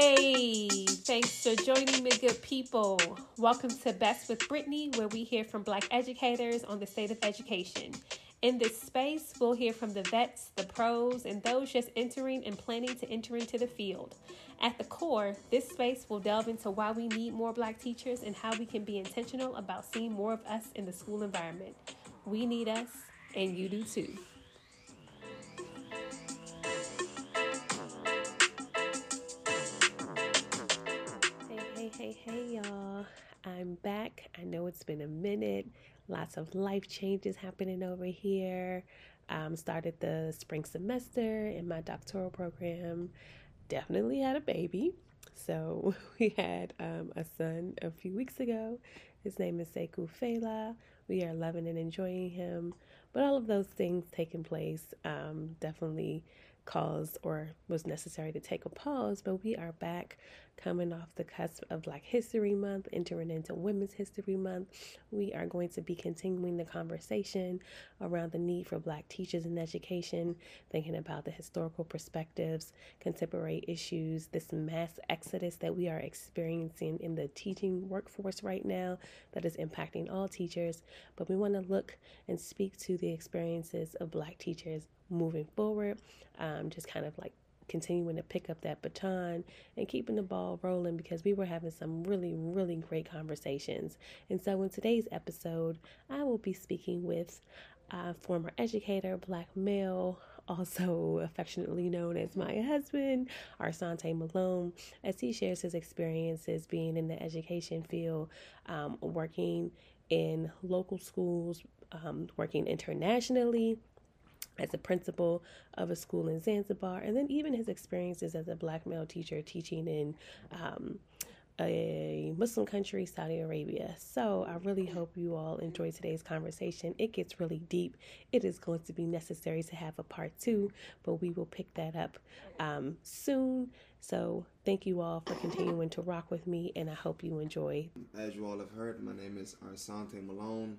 Hey, thanks for joining me, good people. Welcome to Best with Brittani, where we hear from Black educators on the state of education. In this space, we'll hear from the vets, the pros, and those just entering and planning to enter into the field. At the core, this space will delve into why we need more Black teachers and how we can be intentional about seeing more of us in the school environment. We need us, and you do too. It's been a minute. Lots of life changes happening over here. Um, started the spring semester in my doctoral program. Definitely had a baby. So we had um, a son a few weeks ago. His name is Sekou Fela. We are loving and enjoying him. But all of those things taking place um, definitely caused or was necessary to take a pause, but we are back coming off the cusp of Black History Month, entering into Women's History Month. We are going to be continuing the conversation around the need for Black teachers in education, thinking about the historical perspectives, contemporary issues, this mass exodus that we are experiencing in the teaching workforce right now that is impacting all teachers. But we want to look and speak to the experiences of Black teachers moving forward, um, just kind of like continuing to pick up that baton and keeping the ball rolling because we were having some really, really great conversations. And so, in today's episode, I will be speaking with a former educator, black male, also affectionately known as my husband, Arssante Malone, as he shares his experiences being in the education field, um, working in local schools, um, working internationally as a principal of a school in Zanzibar, and then even his experiences as a black male teacher teaching in um, a Muslim country, Saudi Arabia. So I really hope you all enjoy today's conversation. It gets really deep. It is going to be necessary to have a part two, but we will pick that up um, soon. So thank you all for continuing to rock with me, and I hope you enjoy. As you all have heard, my name is Arssante Malone.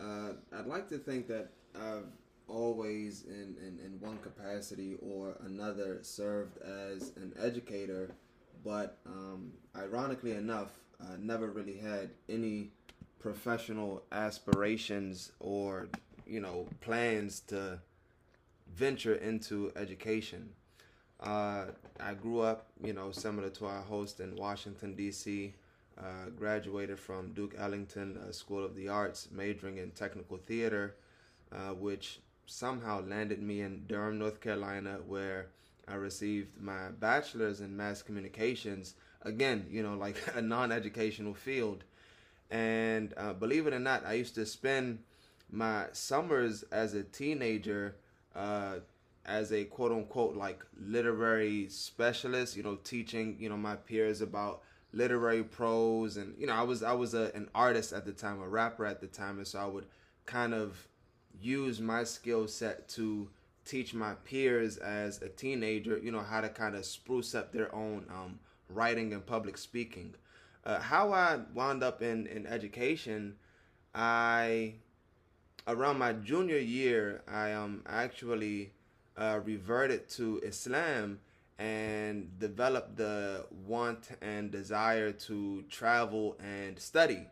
Uh, I'd like to think that I've always in, in, in one capacity or another served as an educator, but um, ironically enough, I never really had any professional aspirations or you know plans to venture into education. Uh, I grew up, you know, similar to our host in Washington D.C. Uh, graduated from Duke Ellington uh, School of the Arts, majoring in technical theater, uh, which somehow landed me in Durham, North Carolina, where I received my bachelor's in mass communications. Again, you know, like a non educational field. And uh, believe it or not, I used to spend my summers as a teenager uh, as a quote unquote like literary specialist, you know, teaching, you know, my peers about literary prose and you know, I was I was a, an artist at the time, a rapper at the time, and so I would kind of use my skill set to teach my peers as a teenager, you know, how to kind of spruce up their own um, writing and public speaking. Uh, how I wound up in, in education, I, around my junior year, I um, actually uh, reverted to Islam and developed the want and desire to travel and study.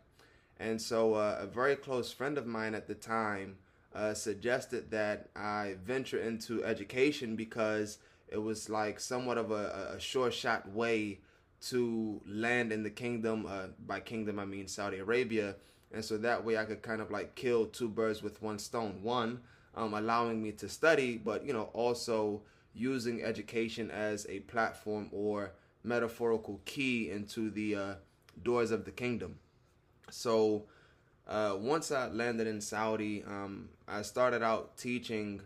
And so uh, a very close friend of mine at the time, uh, suggested that I venture into education because it was like somewhat of a, a sure shot way to land in the kingdom. Uh, by kingdom, I mean Saudi Arabia. And so that way I could kind of like kill two birds with one stone. One, um, allowing me to study, but you know, also using education as a platform or metaphorical key into the uh, doors of the kingdom. So uh, once I landed in Saudi, um, I started out teaching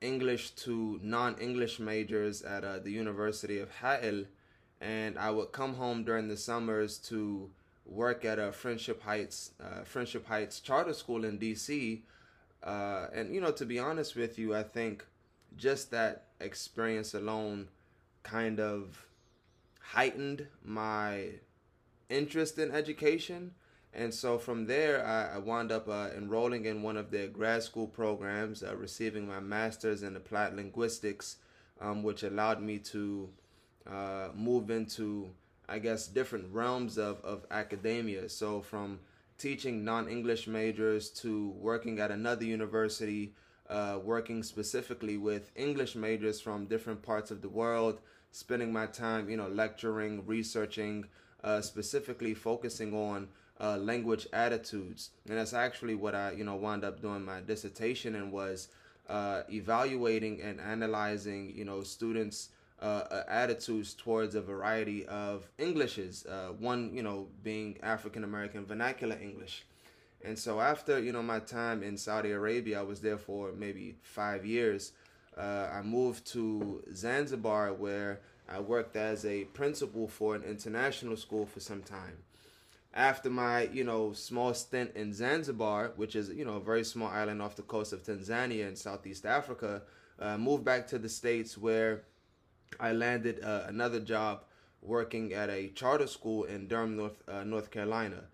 English to non-English majors at uh, the University of Ha'il, and I would come home during the summers to work at a Friendship Heights uh, Friendship Heights charter school in D.C. Uh, and you know, to be honest with you, I think just that experience alone kind of heightened my interest in education and so from there, I, I wound up uh, enrolling in one of their grad school programs, uh, receiving my master's in applied linguistics, um, which allowed me to uh, move into, I guess, different realms of, of academia. So from teaching non-English majors to working at another university, uh, working specifically with English majors from different parts of the world, spending my time, you know, lecturing, researching, uh, specifically focusing on uh, language attitudes, and that's actually what I, you know, wound up doing my dissertation and was uh, evaluating and analyzing, you know, students' uh, uh, attitudes towards a variety of Englishes. Uh, one, you know, being African American vernacular English. And so after you know my time in Saudi Arabia, I was there for maybe five years. Uh, I moved to Zanzibar where I worked as a principal for an international school for some time. After my you know small stint in Zanzibar, which is you know a very small island off the coast of Tanzania in Southeast Africa, uh, moved back to the states where I landed uh, another job working at a charter school in Durham, North uh, North Carolina.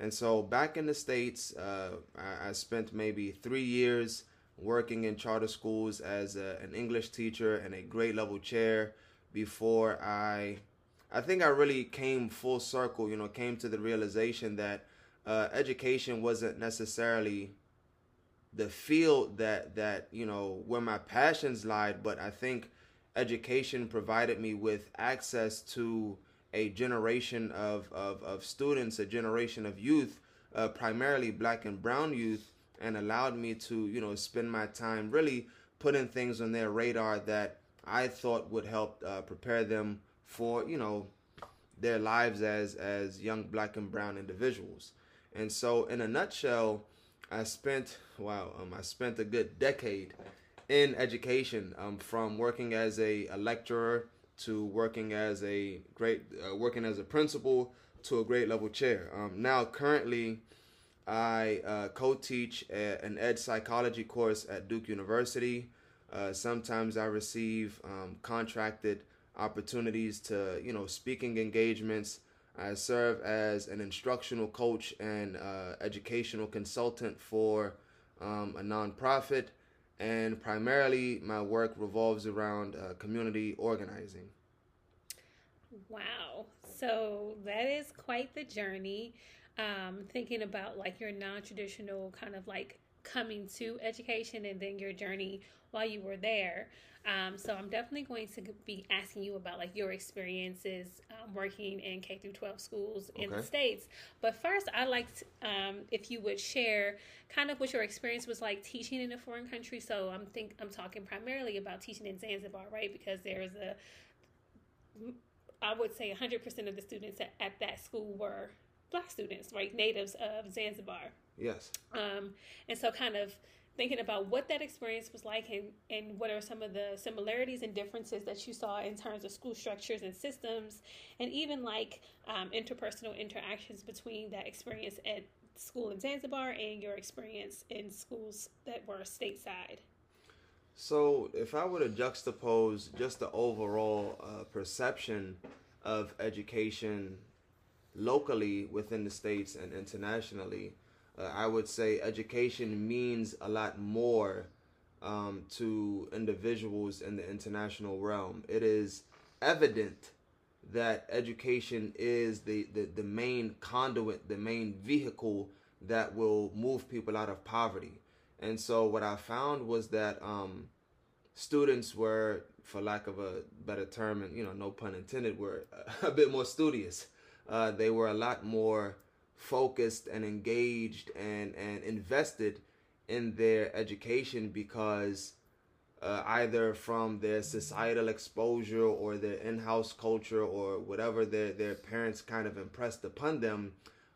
And so back in the States, uh, I, I, spent maybe three years working in charter schools as a, an English teacher and a grade level chair before I, I think I really came full circle, you know, came to the realization that uh, education wasn't necessarily the field that, that, you know, where my passions lied, but I think education provided me with access to a generation of, of, of students, a generation of youth, uh, primarily black and brown youth, and allowed me to, you know, spend my time really putting things on their radar that I thought would help uh, prepare them for, you know, their lives as as young black and brown individuals. And so, in a nutshell, I spent wow, um, I spent a good decade in education, um, from working as a, a lecturer to working as a great uh, working as a principal to a grade level chair. Um, now, currently, I uh, co-teach a, an ed psychology course at Duke University. Uh, sometimes I receive um, contracted opportunities to, you know, speaking engagements. I serve as an instructional coach and uh, educational consultant for um, a nonprofit and primarily my work revolves around uh, community organizing. Wow. So that is quite the journey. Um, thinking about like your non traditional kind of like coming to education and then your journey while you were there. Um, so I'm definitely going to be asking you about like your experiences um, working in K through 12 schools in okay. the states. But first, I'd like to, um, if you would share kind of what your experience was like teaching in a foreign country. So I'm think I'm talking primarily about teaching in Zanzibar, right? Because there's a I would say 100% of the students at, at that school were black students, right? Natives of Zanzibar. Yes. Um, and so kind of thinking about what that experience was like and, and what are some of the similarities and differences that you saw in terms of school structures and systems and even like um, interpersonal interactions between that experience at school in zanzibar and your experience in schools that were stateside so if i were to juxtapose just the overall uh, perception of education locally within the states and internationally uh, I would say education means a lot more um, to individuals in the international realm. It is evident that education is the, the, the main conduit, the main vehicle that will move people out of poverty. And so what I found was that um, students were, for lack of a better term, and you know, no pun intended, were a bit more studious. Uh, they were a lot more focused and engaged and, and invested in their education because uh, either from their societal exposure or their in-house culture or whatever their, their parents kind of impressed upon them,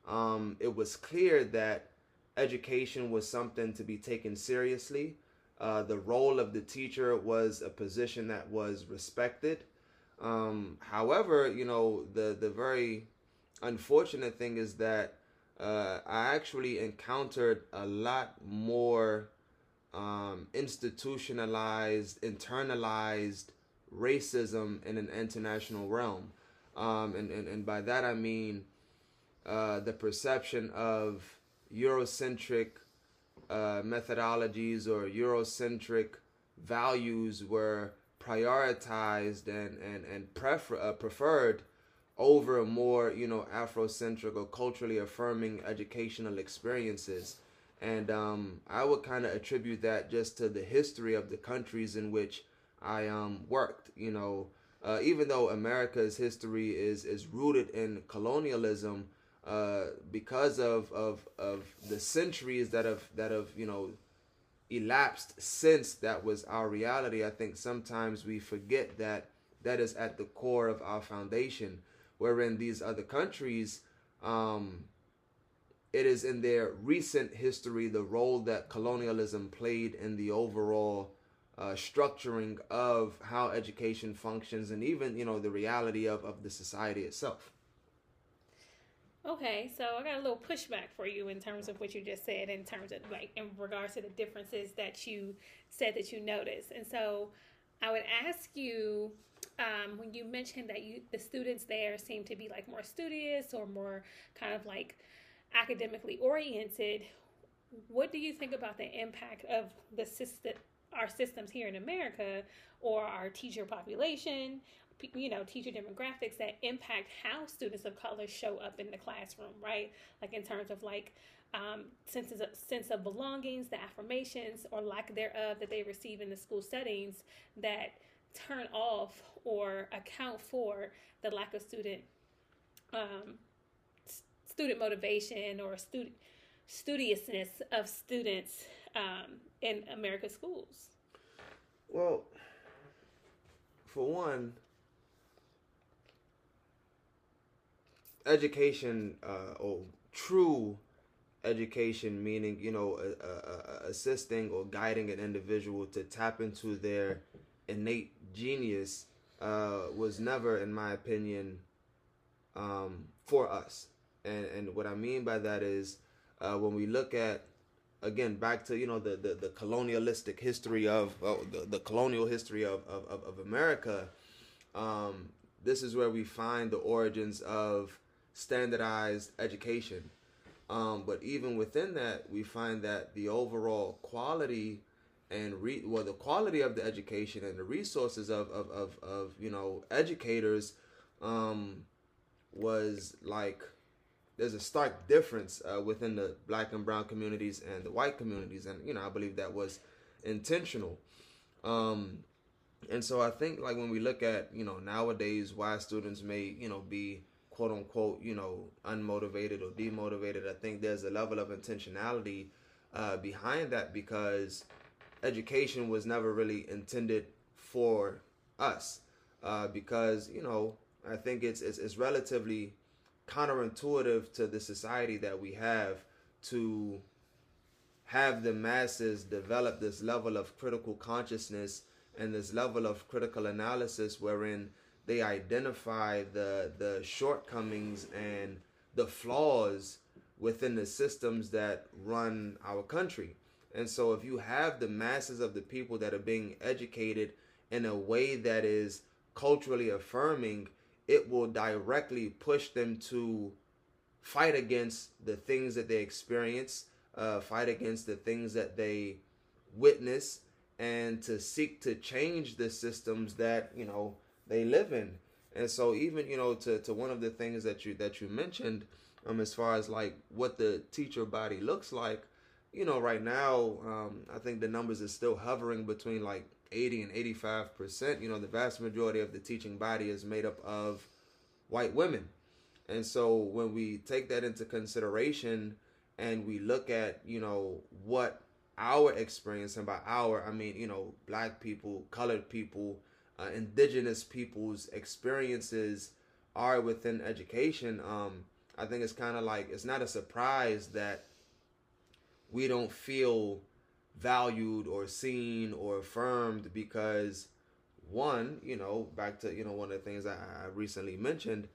um, it was clear that education was something to be taken seriously. Uh, the role of the teacher was a position that was respected. Um, however, you know, the, the very unfortunate thing is that uh, I actually encountered a lot more um, institutionalized, internalized racism in an international realm. Um, and, and, and by that I mean uh, the perception of Eurocentric uh, methodologies or Eurocentric values were prioritized and and and prefer, uh, preferred over more you know Afrocentric or culturally affirming educational experiences. And um, I would kind of attribute that just to the history of the countries in which I um, worked. You know, uh, even though America's history is is rooted in colonialism, uh, because of, of of the centuries that have that have you know elapsed since that was our reality, I think sometimes we forget that that is at the core of our foundation. Wherein these other countries, um, it is in their recent history the role that colonialism played in the overall uh, structuring of how education functions and even you know the reality of, of the society itself Okay, so I got a little pushback for you in terms of what you just said, in terms of like in regards to the differences that you said that you noticed. And so I would ask you um, when you mentioned that you the students there seem to be like more studious or more kind of like academically oriented. What do you think about the impact of the system, our systems here in America, or our teacher population, you know teacher demographics that impact how students of color show up in the classroom right like in terms of like um, sense of sense of belongings the affirmations or lack thereof that they receive in the school settings that turn off or account for the lack of student um, student motivation or student studiousness of students um, in America's schools? Well, for one, education uh, or true education meaning you know uh, uh, assisting or guiding an individual to tap into their innate genius uh, was never in my opinion um, for us and and what i mean by that is uh, when we look at again back to you know the the, the colonialistic history of the, the colonial history of of, of america um, this is where we find the origins of standardized education. Um, but even within that, we find that the overall quality and well, the quality of the education and the resources of of of, of you know educators um, was like there's a stark difference uh, within the black and brown communities and the white communities, and you know I believe that was intentional. Um, and so I think like when we look at you know nowadays why students may you know be quote unquote, you know, unmotivated or demotivated. I think there's a level of intentionality uh, behind that because education was never really intended for us. Uh, because you know, I think it's, it's it's relatively counterintuitive to the society that we have to have the masses develop this level of critical consciousness and this level of critical analysis wherein they identify the the shortcomings and the flaws within the systems that run our country. And so if you have the masses of the people that are being educated in a way that is culturally affirming, it will directly push them to fight against the things that they experience, uh, fight against the things that they witness, and to seek to change the systems that, you know, they live in. And so even, you know, to, to one of the things that you that you mentioned, um, as far as like what the teacher body looks like, you know, right now, um, I think the numbers is still hovering between like 80 and 85 percent. You know, the vast majority of the teaching body is made up of white women. And so when we take that into consideration and we look at, you know, what our experience, and by our, I mean, you know, black people, colored people, uh, indigenous people's experiences are within education, um, I think it's kind of like it's not a surprise that we don't feel valued or seen or affirmed because one, you know, back to you know one of the things I, I recently mentioned,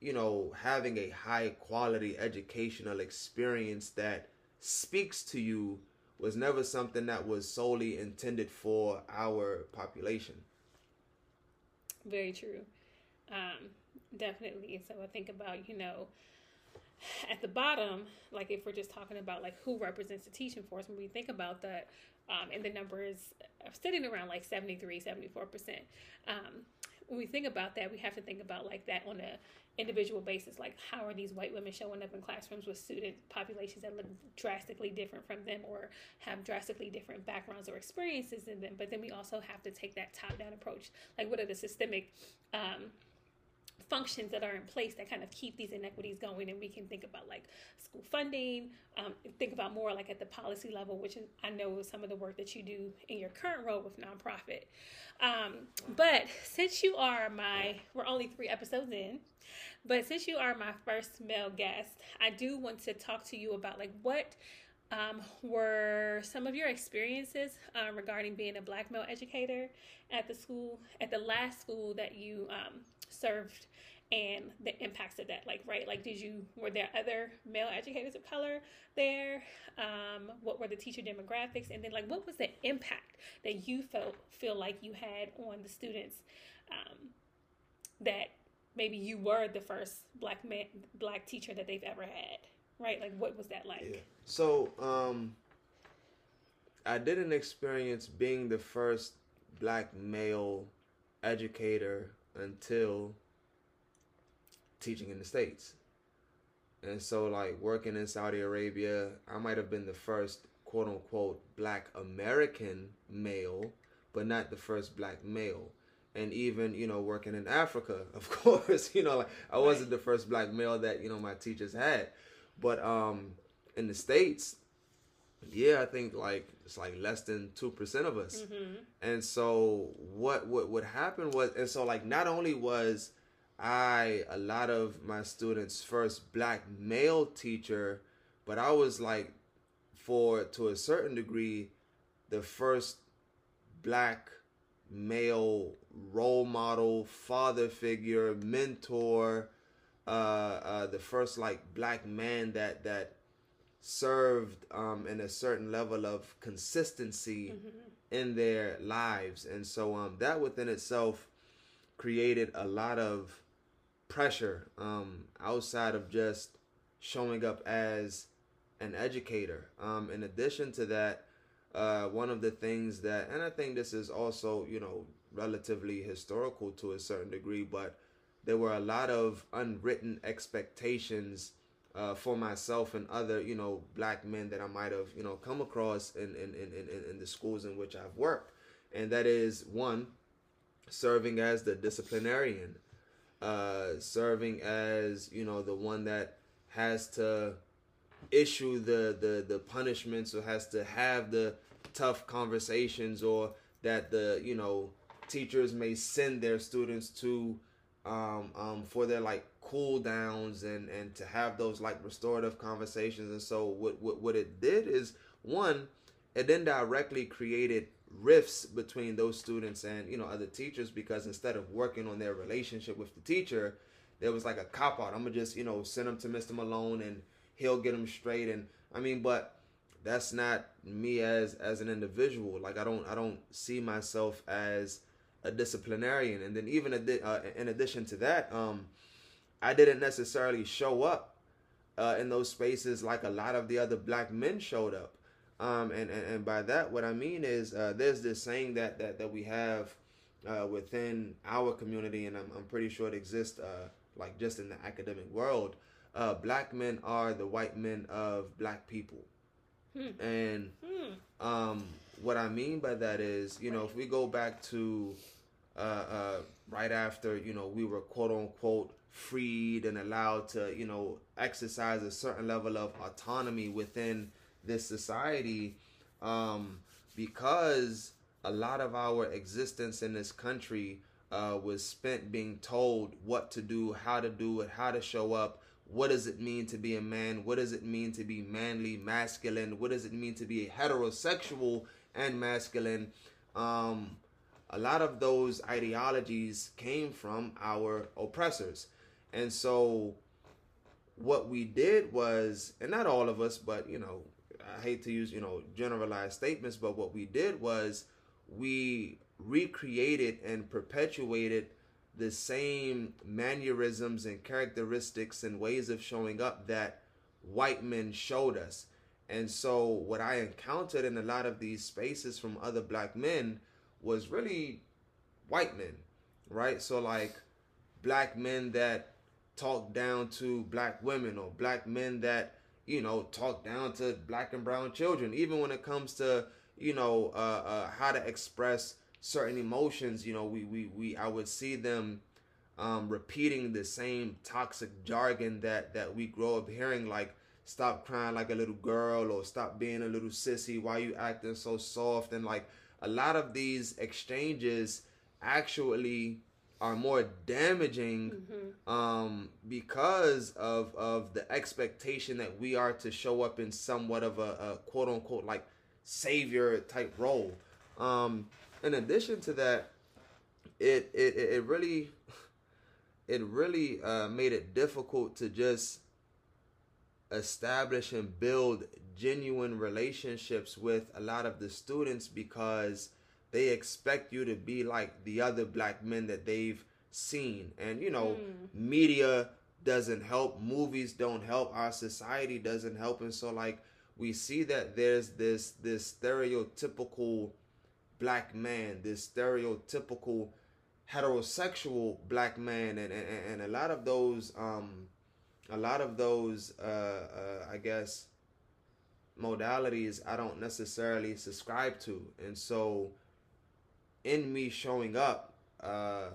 you know, having a high quality educational experience that speaks to you was never something that was solely intended for our population. Very true. Um, definitely. So I think about, you know, at the bottom, like if we're just talking about like who represents the teaching force, when we think about that, um, and the number is sitting around like 73, 74 percent. Um, when we think about that, we have to think about like that on a individual basis. Like, how are these white women showing up in classrooms with student populations that look drastically different from them or have drastically different backgrounds or experiences in them? But then we also have to take that top down approach. Like, what are the systemic um, functions that are in place that kind of keep these inequities going and we can think about like school funding um, think about more like at the policy level which i know some of the work that you do in your current role with nonprofit. Um, but since you are my we're only three episodes in but since you are my first male guest i do want to talk to you about like what um, were some of your experiences uh, regarding being a black male educator at the school at the last school that you um, served and the impacts of that like right like did you were there other male educators of color there? Um, what were the teacher demographics? And then like what was the impact that you felt feel like you had on the students um, that maybe you were the first black man black teacher that they've ever had right? Like what was that like? Yeah. so um i didn't experience being the first black male educator until teaching in the States. And so, like, working in Saudi Arabia, I might have been the first quote unquote black American male, but not the first black male. And even, you know, working in Africa, of course, you know, like I wasn't the first black male that, you know, my teachers had. But um in the States, yeah, I think like it's like less than two percent of us. Mm-hmm. And so what what what happened was and so like not only was I a lot of my students' first black male teacher, but I was like for to a certain degree the first black male role model, father figure, mentor, uh, uh, the first like black man that that served um, in a certain level of consistency mm-hmm. in their lives, and so um, that within itself created a lot of pressure um, outside of just showing up as an educator. Um, in addition to that, uh, one of the things that, and I think this is also, you know, relatively historical to a certain degree, but there were a lot of unwritten expectations uh, for myself and other, you know, black men that I might have, you know, come across in, in, in, in, in the schools in which I've worked. And that is one, serving as the disciplinarian uh, serving as you know the one that has to issue the the the punishments or has to have the tough conversations or that the you know teachers may send their students to um, um, for their like cool downs and and to have those like restorative conversations and so what what, what it did is one it then directly created rifts between those students and you know other teachers because instead of working on their relationship with the teacher there was like a cop out i'm gonna just you know send them to mr malone and he'll get them straight. And i mean but that's not me as as an individual. Like i don't i don't see myself as a disciplinarian. And then even uh, in addition to that um i didn't necessarily show up uh, in those spaces like a lot of the other black men showed up um, and, and, and by that, what I mean is uh, there's this saying that, that, that we have uh, within our community, and I'm, I'm pretty sure it exists uh, like just in the academic world. Uh, black men are the white men of black people. Hmm. And hmm. Um, what I mean by that is, you know, if we go back to uh, uh, right after, you know, we were quote unquote freed and allowed to, you know, exercise a certain level of autonomy within this society um, because a lot of our existence in this country uh, was spent being told what to do, how to do it, how to show up. What does it mean to be a man? What does it mean to be manly, masculine? What does it mean to be heterosexual and masculine? Um, a lot of those ideologies came from our oppressors. And so what we did was, and not all of us, but you know, I hate to use, you know, generalized statements, but what we did was we recreated and perpetuated the same mannerisms and characteristics and ways of showing up that white men showed us. And so, what I encountered in a lot of these spaces from other black men was really white men, right? So, like black men that talk down to black women, or black men that, you know, talk down to black and brown children, even when it comes to, you know, uh, uh, how to express certain emotions, you know, we, we, we I would see them um, repeating the same toxic jargon that, that we grow up hearing, like, stop crying like a little girl or stop being a little sissy. Why you acting so soft? And like a lot of these exchanges actually are more damaging mm-hmm. um, because of of the expectation that we are to show up in somewhat of a, a quote unquote like savior type role. Um, in addition to that, it it it really it really uh, made it difficult to just establish and build genuine relationships with a lot of the students because they expect you to be like the other black men that they've seen. And you know mm. media doesn't help movies don't help our society doesn't help. And so like we see that there's this this stereotypical black man this stereotypical heterosexual black man. And and, and a lot of those um a lot of those uh, uh, I guess modalities I don't necessarily subscribe to, and so in me showing up, uh,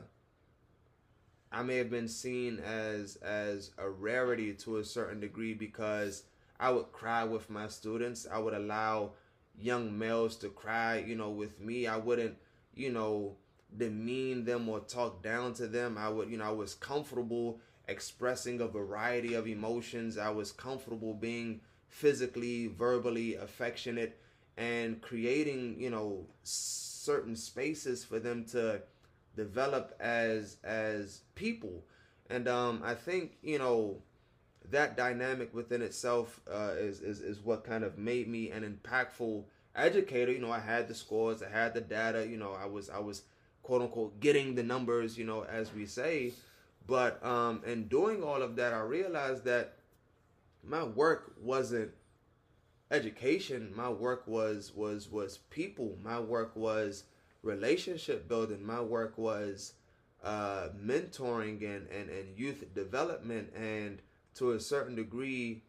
I may have been seen as as a rarity to a certain degree because I would cry with my students. I would allow young males to cry, you know, with me. I wouldn't, you know, demean them or talk down to them. I would, you know, I was comfortable expressing a variety of emotions. I was comfortable being physically, verbally affectionate and creating, you know, certain spaces for them to develop as as people. And um I think, you know, that dynamic within itself uh, is, is is what kind of made me an impactful educator. You know, I had the scores, I had the data. You know, I was I was quote unquote getting the numbers. You know, as we say, but um, in doing all of that, I realized that my work wasn't education. My work was was was people. My work was relationship building. My work was uh, mentoring and, and, and youth development and to a certain degree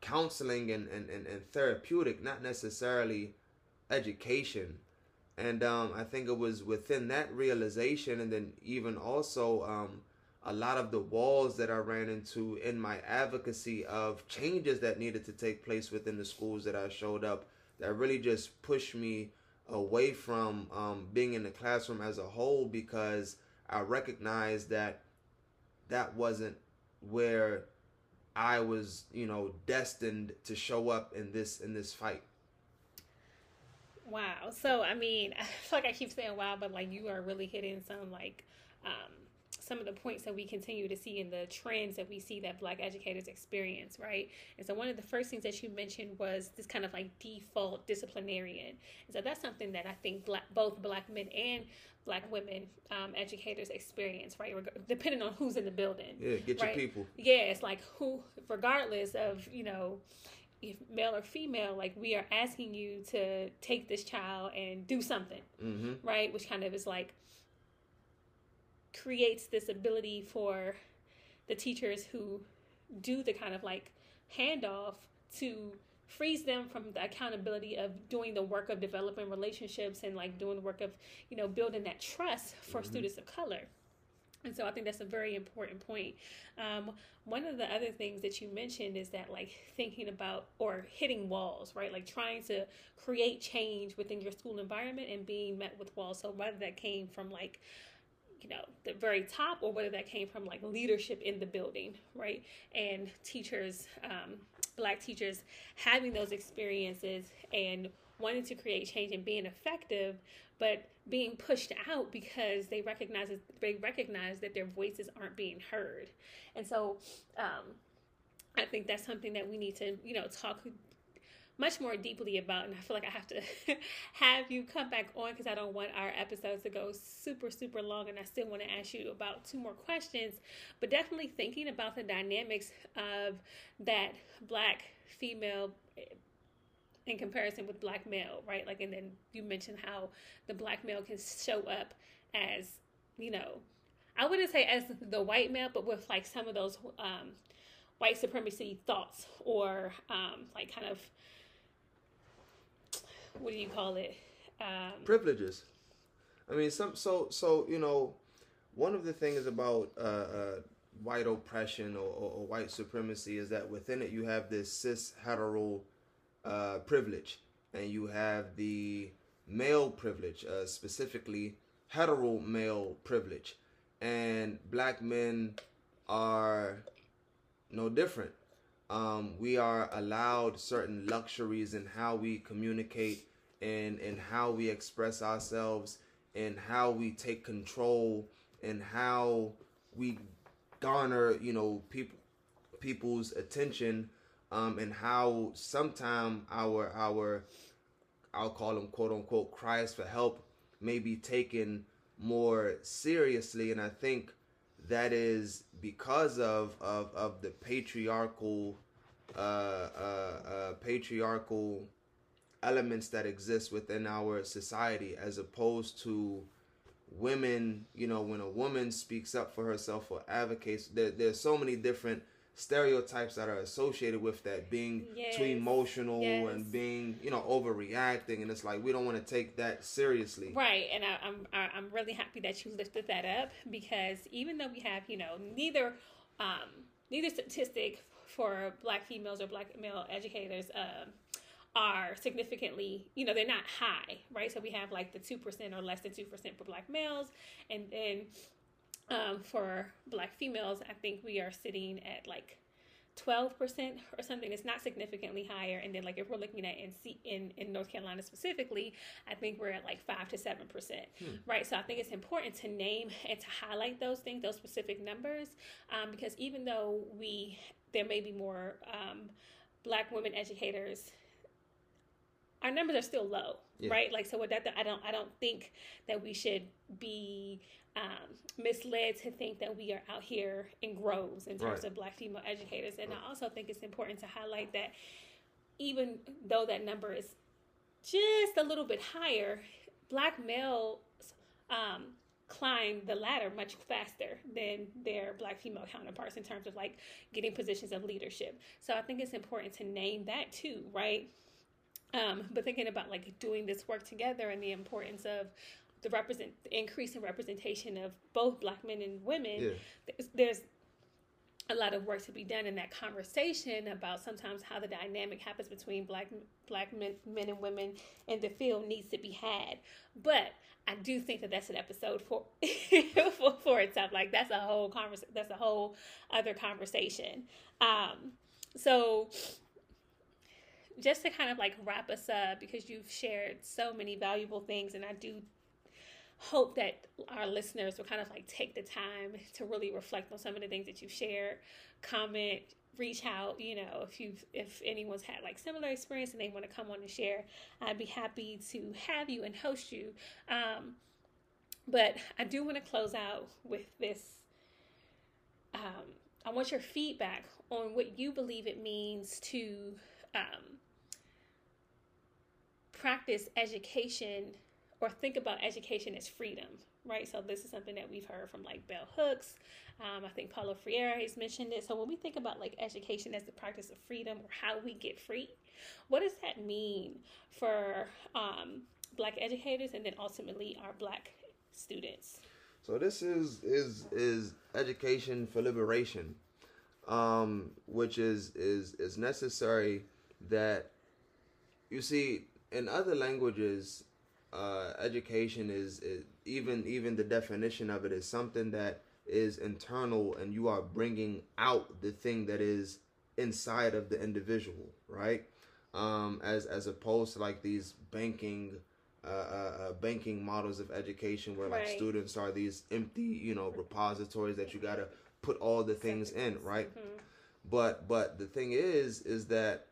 counseling and, and, and, and therapeutic, not necessarily education and um, I think it was within that realization, and then even also um, a lot of the walls that I ran into in my advocacy of changes that needed to take place within the schools that I showed up, that really just pushed me away from um, being in the classroom as a whole because I recognized that that wasn't where I was, you know, destined to show up in this in this fight. Wow. So I mean, I feel like I keep saying wow, but like you are really hitting some like um, some of the points that we continue to see in the trends that we see that black educators experience, right? And so one of the first things that you mentioned was this kind of like default disciplinarian. And so that's something that I think black, both black men and black women um, educators experience, right? Depending on who's in the building. Yeah, get right? your people. Yeah, it's like who, regardless of, you know, if male or female, like we are asking you to take this child and do something, mm-hmm. right? Which kind of is like creates this ability for the teachers who do the kind of like handoff to frees them from the accountability of doing the work of developing relationships and like doing the work of you know building that trust for mm-hmm. students of color and so I think that's a very important point. Um, one of the other things that you mentioned is that, like, thinking about or hitting walls, right? Like, trying to create change within your school environment and being met with walls. So, whether that came from, like, you know, the very top or whether that came from, like, leadership in the building, right? And teachers, um, black teachers, having those experiences and wanting to create change and being effective, but being pushed out because they recognize they recognize that their voices aren't being heard, and so um, I think that's something that we need to you know talk much more deeply about. And I feel like I have to have you come back on because I don't want our episodes to go super, super long. And I still want to ask you about two more questions. But definitely thinking about the dynamics of that black female in comparison with black male, right? Like, and then you mentioned how the black male can show up as, you know, I wouldn't say as the white male, but with like some of those um, white supremacy thoughts or um, like kind of what do you call it? Um, Privileges. I mean, some so so you know, one of the things about uh, uh, white oppression or, or, or, white supremacy is that within it you have this cis hetero uh, privilege, and you have the male privilege, uh, specifically hetero male privilege, and black men are no different. Um, we are allowed certain luxuries in how we communicate and and how we express ourselves and how we take control and how we garner you know people people's attention um, and how sometimes our our I'll call them quote unquote cries for help may be taken more seriously. And I think that is because of of, of the patriarchal uh, uh, uh, patriarchal elements that exist within our society as opposed to women you know when a woman speaks up for herself or advocates there, there's so many different stereotypes that are associated with that being yes. too emotional yes. and being you know overreacting and it's like we don't want to take that seriously right and I, am I'm, I'm really happy that you lifted that up because even though we have you know neither um, neither statistic for black females or black male educators um, are significantly, you know, they're not high, right? So we have like the 2% or less than 2% for black males. And then um, for black females, I think we are sitting at like 12% or something. It's not significantly higher. And then like if we're looking at in in, in North Carolina specifically, I think we're at like 5 to 7%, hmm. right? So I think it's important to name and to highlight those things, those specific numbers, um, because even though we, there may be more um, black women educators our numbers are still low, yeah. right? Like so, with that, I don't, I don't think that we should be um, misled to think that we are out here in groves in terms right. of Black female educators. And right. I also think it's important to highlight that even though that number is just a little bit higher, Black males um, climb the ladder much faster than their black female counterparts in terms of like getting positions of leadership. So I think it's important to name that too, right? Um, but thinking about like doing this work together and the importance of the represent the increase in representation of both black men and women, yeah. there's, there's a lot of work to be done in that conversation about sometimes how the dynamic happens between black black men, men and women in the field needs to be had. But I do think that that's an episode for for, for itself. Like that's a whole conversation. That's a whole other conversation. Um, so just to kind of like wrap us up because you've shared so many valuable things and I do hope that our listeners will kind of like take the time to really reflect on some of the things that you've shared, comment, reach out, you know, if you if anyone's had like similar experience and they want to come on and share, I'd be happy to have you and host you. Um, but I do want to close out with this um, I want your feedback on what you believe it means to um, practice education or think about education as freedom, right? So this is something that we've heard from like Bell Hooks. Um, I think Paulo Freire has mentioned it. So when we think about like education as the practice of freedom or how we get free, what does that mean for um, Black educators and then ultimately our Black students? So this is is is education for liberation, um, which is is is necessary. That you see in other languages, uh, education is, is, even even the definition of it is something that is internal, and you are bringing out the thing that is inside of the individual, right? Um, as as opposed to like these banking. Uh, uh, uh banking models of education where like right. students are these empty you know repositories that you got to put all the things in right mm-hmm. but but the thing is is that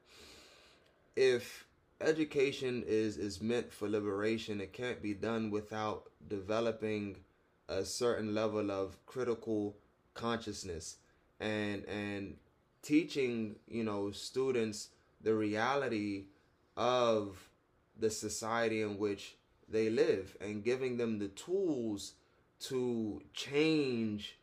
if education is is meant for liberation, it can't be done without developing a certain level of critical consciousness. And and teaching you know students the reality of the society in which they live and giving them the tools to change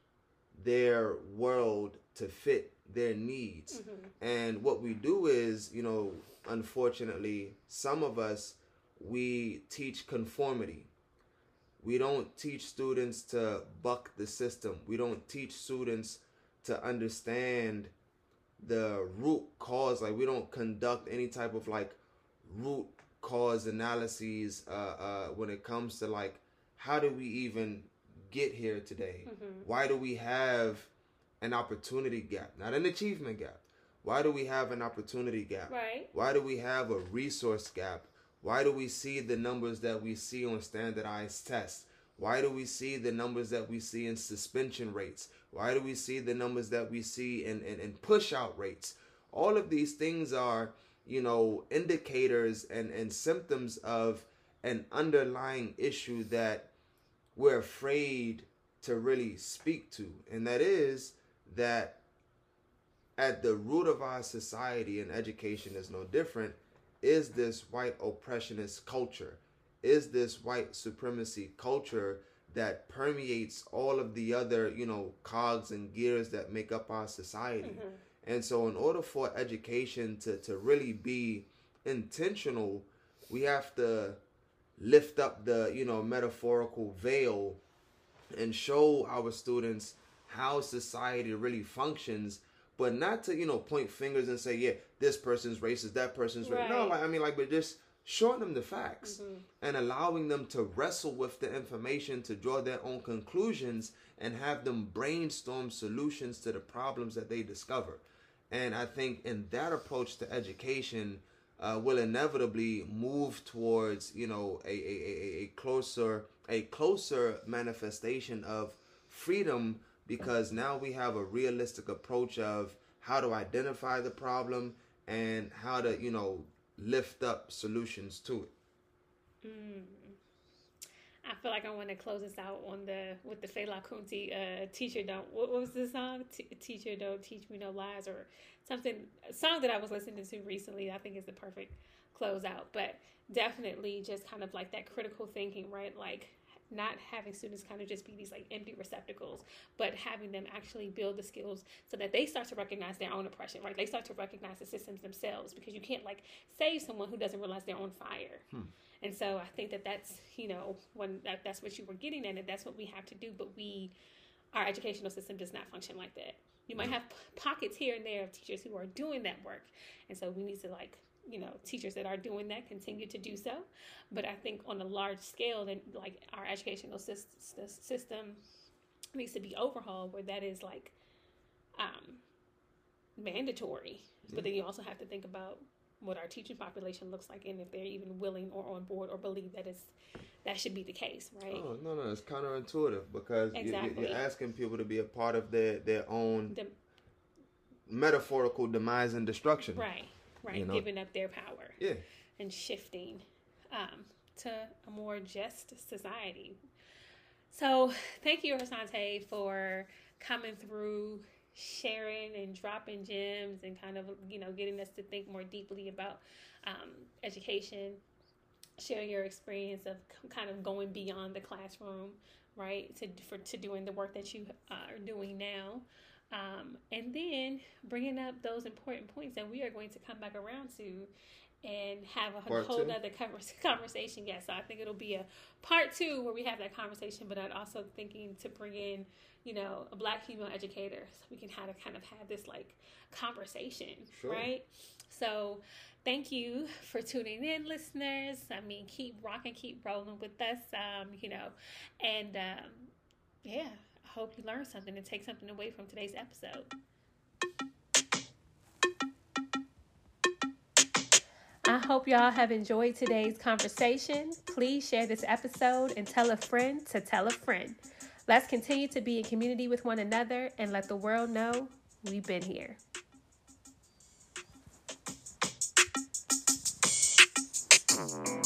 their world to fit their needs. Mm-hmm. And what we do is, you know, unfortunately, some of us we teach conformity. We don't teach students to buck the system. We don't teach students to understand the root cause. Like we don't conduct any type of like root cause analyses uh, uh, when it comes to like how do we even get here today? Mm-hmm. Why do we have an opportunity gap, not an achievement gap? Why do we have an opportunity gap? Right. Why do we have a resource gap? Why do we see the numbers that we see on standardized tests? Why do we see the numbers that we see in suspension rates? Why do we see the numbers that we see in, in, in push out rates? All of these things are, you know, indicators and, and symptoms of an underlying issue that we're afraid to really speak to. And that is that at the root of our society and education is no different is this white oppressionist culture is this white supremacy culture that permeates all of the other you know cogs and gears that make up our society mm-hmm. and so in order for education to, to really be intentional we have to lift up the you know metaphorical veil and show our students how society really functions but not to you know point fingers and say yeah this person's racist that person's right. racist no like i mean like but just showing them the facts mm-hmm. and allowing them to wrestle with the information to draw their own conclusions and have them brainstorm solutions to the problems that they discover and i think in that approach to education uh, will inevitably move towards you know a, a, a, a closer a closer manifestation of freedom because now we have a realistic approach of how to identify the problem and how to you know lift up solutions to it. Mm. I feel like I want to close this out on the with the Fela Kuti uh, "Teacher Don't." What, was the song? T- "Teacher Don't Teach Me No Lies" or something. Song that I was listening to recently. I think is the perfect close out. But definitely just kind of like that critical thinking, right? Like not having students kind of just be these like empty receptacles, but having them actually build the skills so that they start to recognize their own oppression, right? They start to recognize the systems themselves because you can't like save someone who doesn't realize they're on fire. Hmm. And so I think that that's, you know, when that, that's what you were getting at, and that's what we have to do. But we, our educational system does not function like that. You might have pockets here and there of teachers who are doing that work. And so we need to like you know teachers that are doing that continue to do so. But i think on a large scale then like our educational system needs to be overhauled where that is like um, mandatory. Yeah. but then you also have to think about what our teaching population looks like and if they're even willing or on board or believe that it's that should be the case right? Oh no no it's counterintuitive because exactly. you're, asking people to be a part of their their own metaphorical demise and destruction. Right right? You know? Giving up their power. Yeah. And shifting um, to a more just society. So thank you, Arssante, for coming through, sharing and dropping gems and kind of, you know, getting us to think more deeply about um, education, sharing your experience of kind of going beyond the classroom, right, to, for, to doing the work that you uh, are doing now. Um, and then bringing up those important points that we are going to come back around to and have a part whole two. other conversation. Yes, so I think it'll be a part two where we have that conversation. But I'm also thinking to bring in, you know, a black female educator so we can have to kind of have this like conversation, sure. right? So thank you for tuning in, listeners. I mean, keep rocking, keep rolling with us, um, you know, and um, yeah hope you learned something and take something away from today's episode. I hope y'all have enjoyed today's conversation. Please share this episode and tell a friend to tell a friend. Let's continue to be in community with one another and let the world know we've been here. Bye.